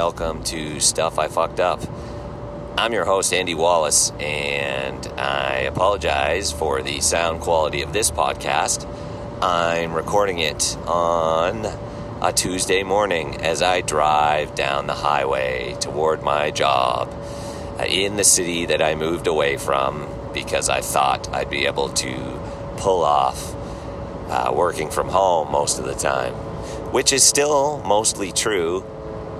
welcome to Stuff I Fucked Up. I'm your host, Andy Wallace, and I apologize for the sound quality of this podcast. I'm recording it on a Tuesday morning as I drive down the highway toward my job in the city that I moved away from because I thought I'd be able to pull off uh, working from home most of the time, which is still mostly true,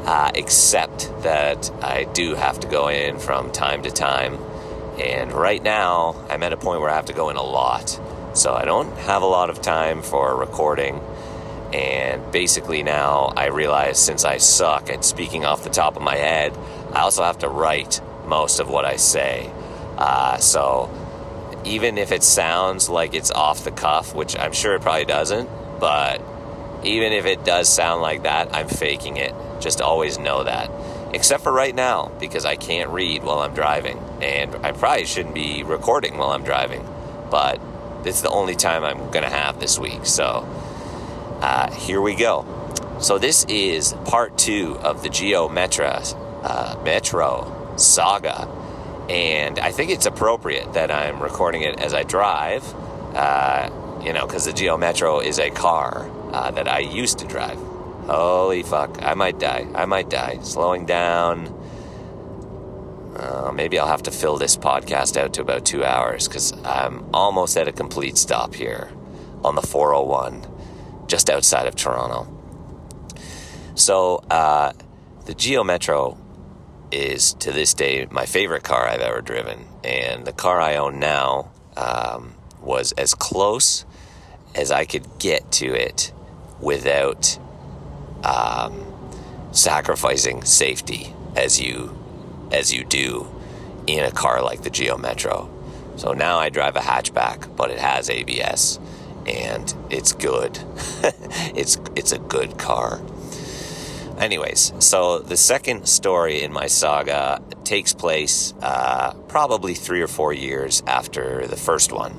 uh, except that I do have to go in from time to time. And right now, I'm at a point where I have to go in a lot. So I don't have a lot of time for recording. And basically, now I realize since I suck at speaking off the top of my head, I also have to write most of what I say. Uh, so even if it sounds like it's off the cuff, which I'm sure it probably doesn't, but even if it does sound like that, I'm faking it. Just always know that. Except for right now, because I can't read while I'm driving. And I probably shouldn't be recording while I'm driving. But it's the only time I'm going to have this week. So uh, here we go. So this is part two of the Geo Metro, uh, Metro saga and I think it's appropriate that I'm recording it as I drive, uh, you know, because the Geo Metro is a car uh, that I used to drive. Holy fuck, I might die. I might die. Slowing down. Uh, maybe I'll have to fill this podcast out to about two hours because I'm almost at a complete stop here on the 401, just outside of Toronto. So, uh, the Geo Metro is to this day my favorite car I've ever driven. And the car I own now um, was as close as I could get to it without um, sacrificing safety as you as you do in a car like the Geo Metro. So now I drive a hatchback, but it has ABS and it's good. it's it's a good car. Anyways, so the second story in my saga takes place uh, probably three or four years after the first one.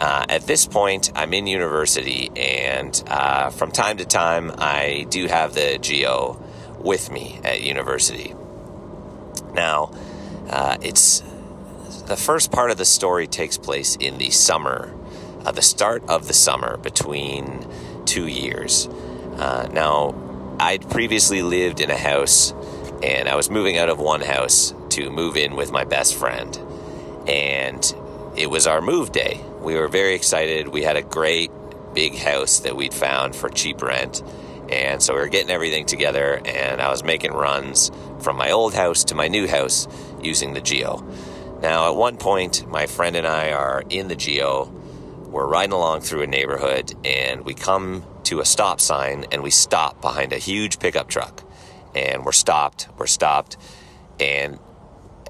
Uh, at this point, I'm in university, and uh, from time to time, I do have the Geo with me at university. Now, uh, it's the first part of the story takes place in the summer, uh, the start of the summer between two years. Uh, now, I'd previously lived in a house and I was moving out of one house to move in with my best friend. And it was our move day. We were very excited. We had a great big house that we'd found for cheap rent. And so we were getting everything together, and I was making runs from my old house to my new house using the Geo. Now, at one point, my friend and I are in the Geo. We're riding along through a neighborhood, and we come to a stop sign and we stop behind a huge pickup truck. And we're stopped, we're stopped. And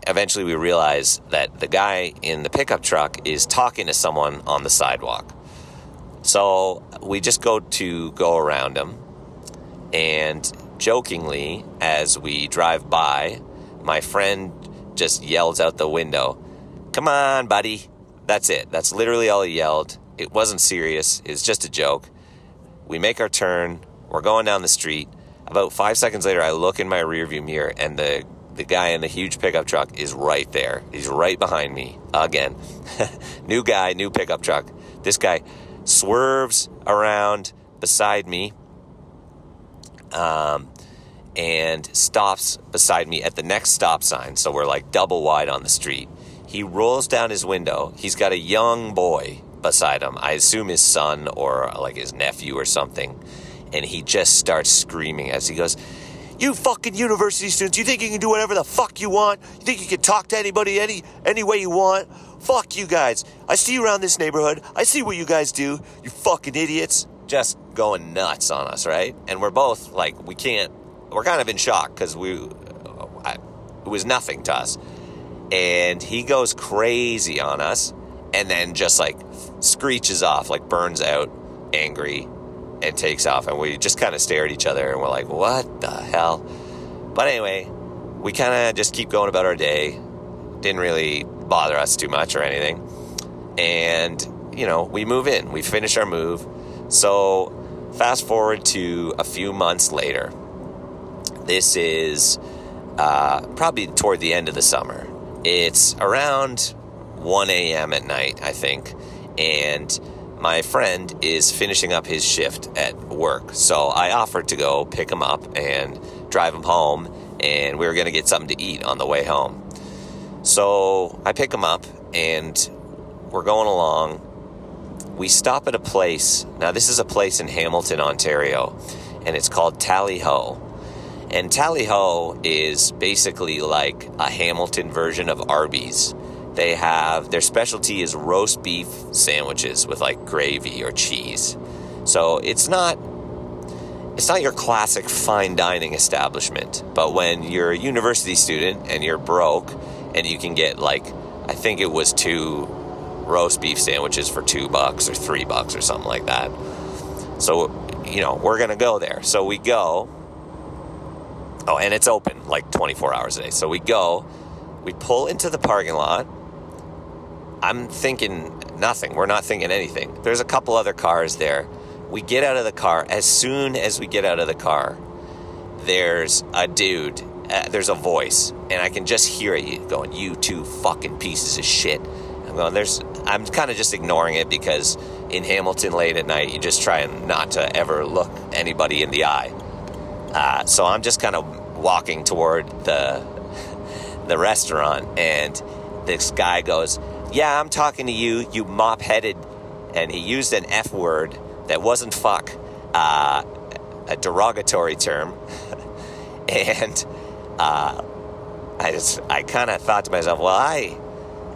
eventually we realize that the guy in the pickup truck is talking to someone on the sidewalk. So we just go to go around him. And jokingly, as we drive by, my friend just yells out the window, Come on, buddy. That's it. That's literally all he yelled. It wasn't serious, it's just a joke. We make our turn. We're going down the street. About five seconds later, I look in my rearview mirror, and the the guy in the huge pickup truck is right there. He's right behind me again. new guy, new pickup truck. This guy swerves around beside me um, and stops beside me at the next stop sign. So we're like double wide on the street. He rolls down his window. He's got a young boy beside him. I assume his son or like his nephew or something. And he just starts screaming as he goes, You fucking university students, you think you can do whatever the fuck you want? You think you can talk to anybody any any way you want? Fuck you guys. I see you around this neighborhood. I see what you guys do. You fucking idiots. Just going nuts on us, right? And we're both like, we can't, we're kind of in shock because we, uh, I, it was nothing to us. And he goes crazy on us and then just like screeches off, like burns out, angry, and takes off. And we just kind of stare at each other and we're like, what the hell? But anyway, we kind of just keep going about our day. Didn't really bother us too much or anything. And, you know, we move in, we finish our move. So, fast forward to a few months later. This is uh, probably toward the end of the summer. It's around 1 a.m. at night, I think, and my friend is finishing up his shift at work. So I offered to go pick him up and drive him home, and we were going to get something to eat on the way home. So I pick him up, and we're going along. We stop at a place. Now, this is a place in Hamilton, Ontario, and it's called Tally Ho. And Tally Ho is basically like a Hamilton version of Arby's. They have their specialty is roast beef sandwiches with like gravy or cheese. So it's not it's not your classic fine dining establishment, but when you're a university student and you're broke and you can get like I think it was two roast beef sandwiches for 2 bucks or 3 bucks or something like that. So, you know, we're going to go there. So we go Oh, and it's open like 24 hours a day. So we go, we pull into the parking lot I'm thinking nothing. We're not thinking anything. There's a couple other cars there. We get out of the car. As soon as we get out of the car, there's a dude. Uh, there's a voice, and I can just hear it going, "You two fucking pieces of shit." I'm going. There's. I'm kind of just ignoring it because in Hamilton late at night, you just try not to ever look anybody in the eye. Uh, so I'm just kind of walking toward the the restaurant, and this guy goes, yeah, I'm talking to you, you mop headed. And he used an F word that wasn't fuck, uh, a derogatory term. and uh, I just, I kind of thought to myself, well, I,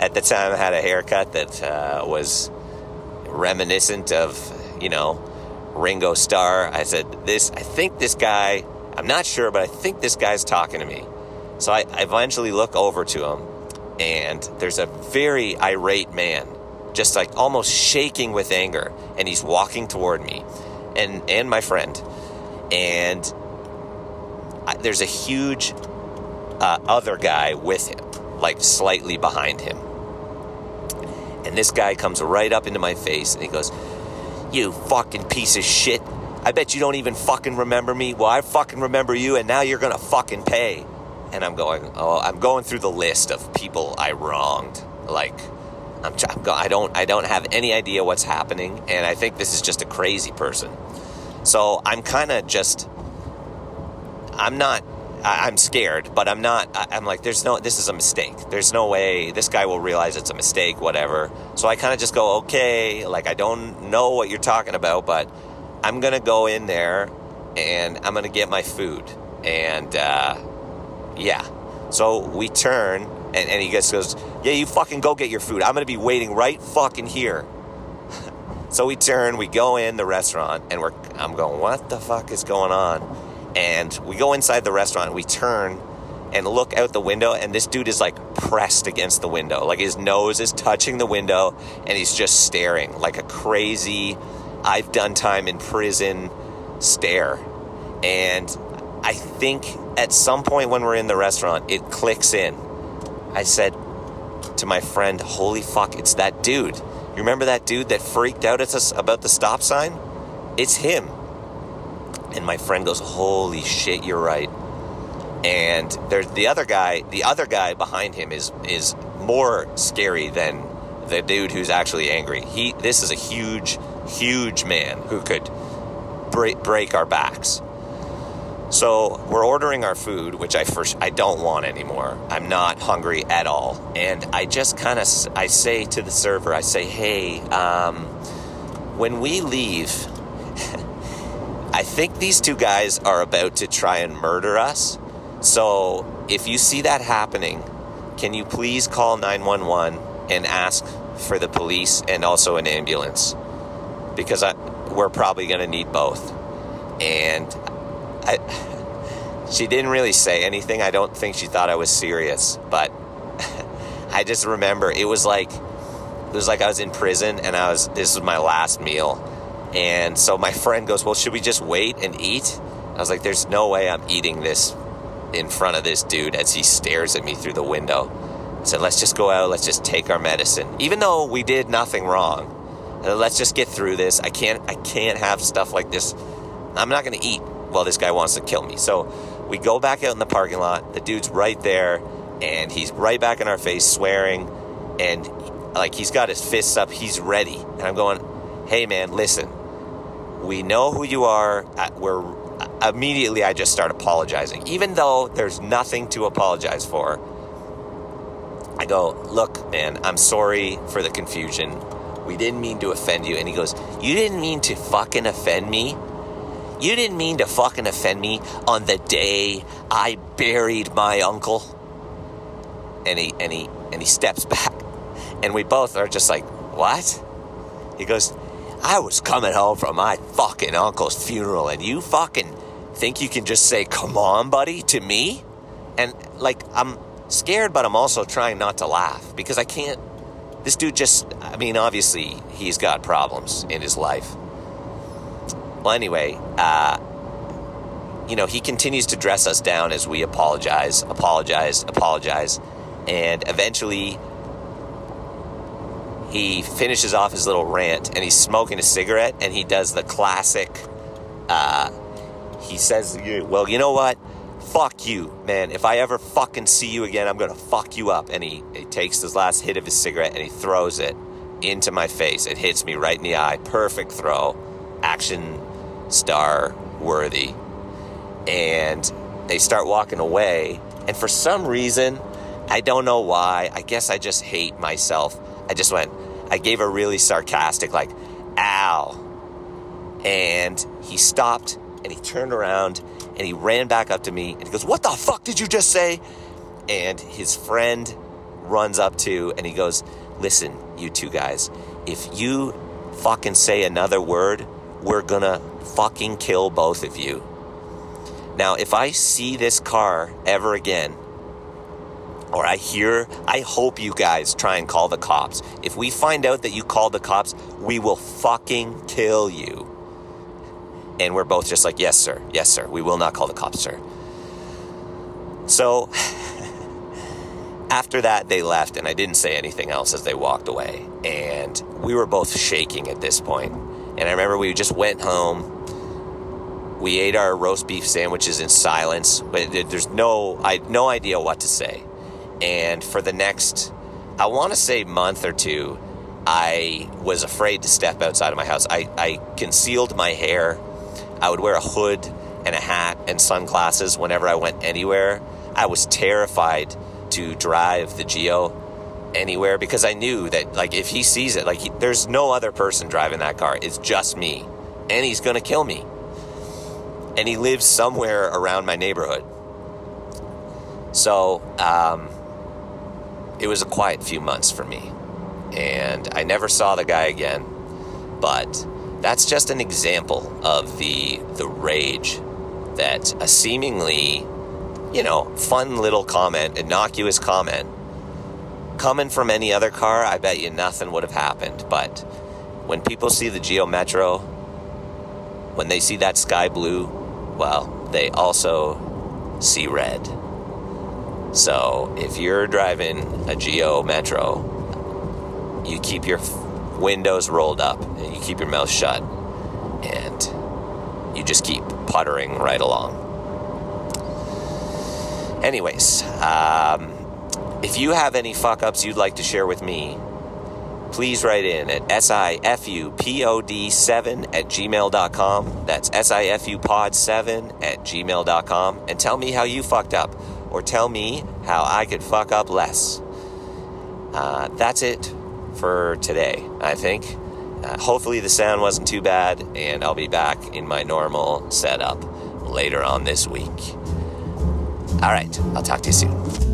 at the time, had a haircut that uh, was reminiscent of, you know, Ringo Starr. I said, this, I think this guy, I'm not sure, but I think this guy's talking to me. So I, I eventually look over to him and there's a very irate man, just like almost shaking with anger, and he's walking toward me and, and my friend. And I, there's a huge uh, other guy with him, like slightly behind him. And this guy comes right up into my face and he goes, You fucking piece of shit. I bet you don't even fucking remember me. Well, I fucking remember you, and now you're gonna fucking pay and I'm going, oh, I'm going through the list of people I wronged. Like, I'm, I'm go- I don't, I don't have any idea what's happening, and I think this is just a crazy person. So I'm kind of just, I'm not, I, am scared, but I'm not. I, am like, there's no, this is a mistake. There's no way this guy will realize it's a mistake, whatever. So I kind of just go, okay, like I don't know what you're talking about, but I'm gonna go in there and I'm gonna get my food and. uh yeah. So we turn, and, and he just goes, Yeah, you fucking go get your food. I'm going to be waiting right fucking here. so we turn, we go in the restaurant, and we're, I'm going, What the fuck is going on? And we go inside the restaurant, we turn and look out the window, and this dude is like pressed against the window. Like his nose is touching the window, and he's just staring like a crazy, I've done time in prison stare. And I think at some point when we're in the restaurant, it clicks in. I said to my friend, Holy fuck, it's that dude. You remember that dude that freaked out at us about the stop sign? It's him. And my friend goes, Holy shit, you're right. And there's the other guy, the other guy behind him is is more scary than the dude who's actually angry. He this is a huge, huge man who could break, break our backs. So we're ordering our food, which I first I don't want anymore. I'm not hungry at all, and I just kind of I say to the server, I say, "Hey, um, when we leave, I think these two guys are about to try and murder us. So if you see that happening, can you please call 911 and ask for the police and also an ambulance because I, we're probably going to need both." And I, she didn't really say anything. I don't think she thought I was serious, but I just remember it was like it was like I was in prison and I was this was my last meal. And so my friend goes, "Well, should we just wait and eat?" I was like, "There's no way I'm eating this in front of this dude as he stares at me through the window." I said, "Let's just go out. Let's just take our medicine, even though we did nothing wrong. Let's just get through this. I can't. I can't have stuff like this. I'm not going to eat." Well, this guy wants to kill me. So We go back out in the parking lot. The dude's right there, and he's right back in our face, swearing, and like he's got his fists up. He's ready, and I'm going, "Hey, man, listen. We know who you are. Uh, we're immediately. I just start apologizing, even though there's nothing to apologize for. I go, "Look, man, I'm sorry for the confusion. We didn't mean to offend you." And he goes, "You didn't mean to fucking offend me." You didn't mean to fucking offend me on the day I buried my uncle. And he and he and he steps back. And we both are just like, "What?" He goes, "I was coming home from my fucking uncle's funeral and you fucking think you can just say, "Come on, buddy," to me?" And like I'm scared, but I'm also trying not to laugh because I can't this dude just I mean, obviously he's got problems in his life well, anyway, uh, you know, he continues to dress us down as we apologize, apologize, apologize. And eventually, he finishes off his little rant and he's smoking a cigarette and he does the classic. Uh, he says, Well, you know what? Fuck you, man. If I ever fucking see you again, I'm going to fuck you up. And he, he takes his last hit of his cigarette and he throws it into my face. It hits me right in the eye. Perfect throw. Action star worthy. And they start walking away. And for some reason, I don't know why, I guess I just hate myself. I just went, I gave a really sarcastic, like, ow. And he stopped and he turned around and he ran back up to me and he goes, What the fuck did you just say? And his friend runs up to and he goes, Listen, you two guys, if you fucking say another word, we're gonna fucking kill both of you. Now, if I see this car ever again, or I hear, I hope you guys try and call the cops. If we find out that you called the cops, we will fucking kill you. And we're both just like, yes, sir. Yes, sir. We will not call the cops, sir. So, after that, they left, and I didn't say anything else as they walked away. And we were both shaking at this point. And I remember we just went home. We ate our roast beef sandwiches in silence, but there's no I no idea what to say. And for the next I want to say month or two, I was afraid to step outside of my house. I, I concealed my hair. I would wear a hood and a hat and sunglasses whenever I went anywhere. I was terrified to drive the Geo anywhere because I knew that like if he sees it, like he, there's no other person driving that car. It's just me, and he's gonna kill me. And he lives somewhere around my neighborhood. So um, it was a quiet few months for me, and I never saw the guy again. But that's just an example of the the rage that a seemingly, you know, fun little comment, innocuous comment Coming from any other car, I bet you nothing would have happened. But when people see the Geo Metro, when they see that sky blue, well, they also see red. So if you're driving a Geo Metro, you keep your windows rolled up and you keep your mouth shut and you just keep puttering right along. Anyways, um, if you have any fuck ups you'd like to share with me, please write in at sifupod7 at gmail.com. That's sifupod7 at gmail.com. And tell me how you fucked up, or tell me how I could fuck up less. Uh, that's it for today, I think. Uh, hopefully, the sound wasn't too bad, and I'll be back in my normal setup later on this week. All right, I'll talk to you soon.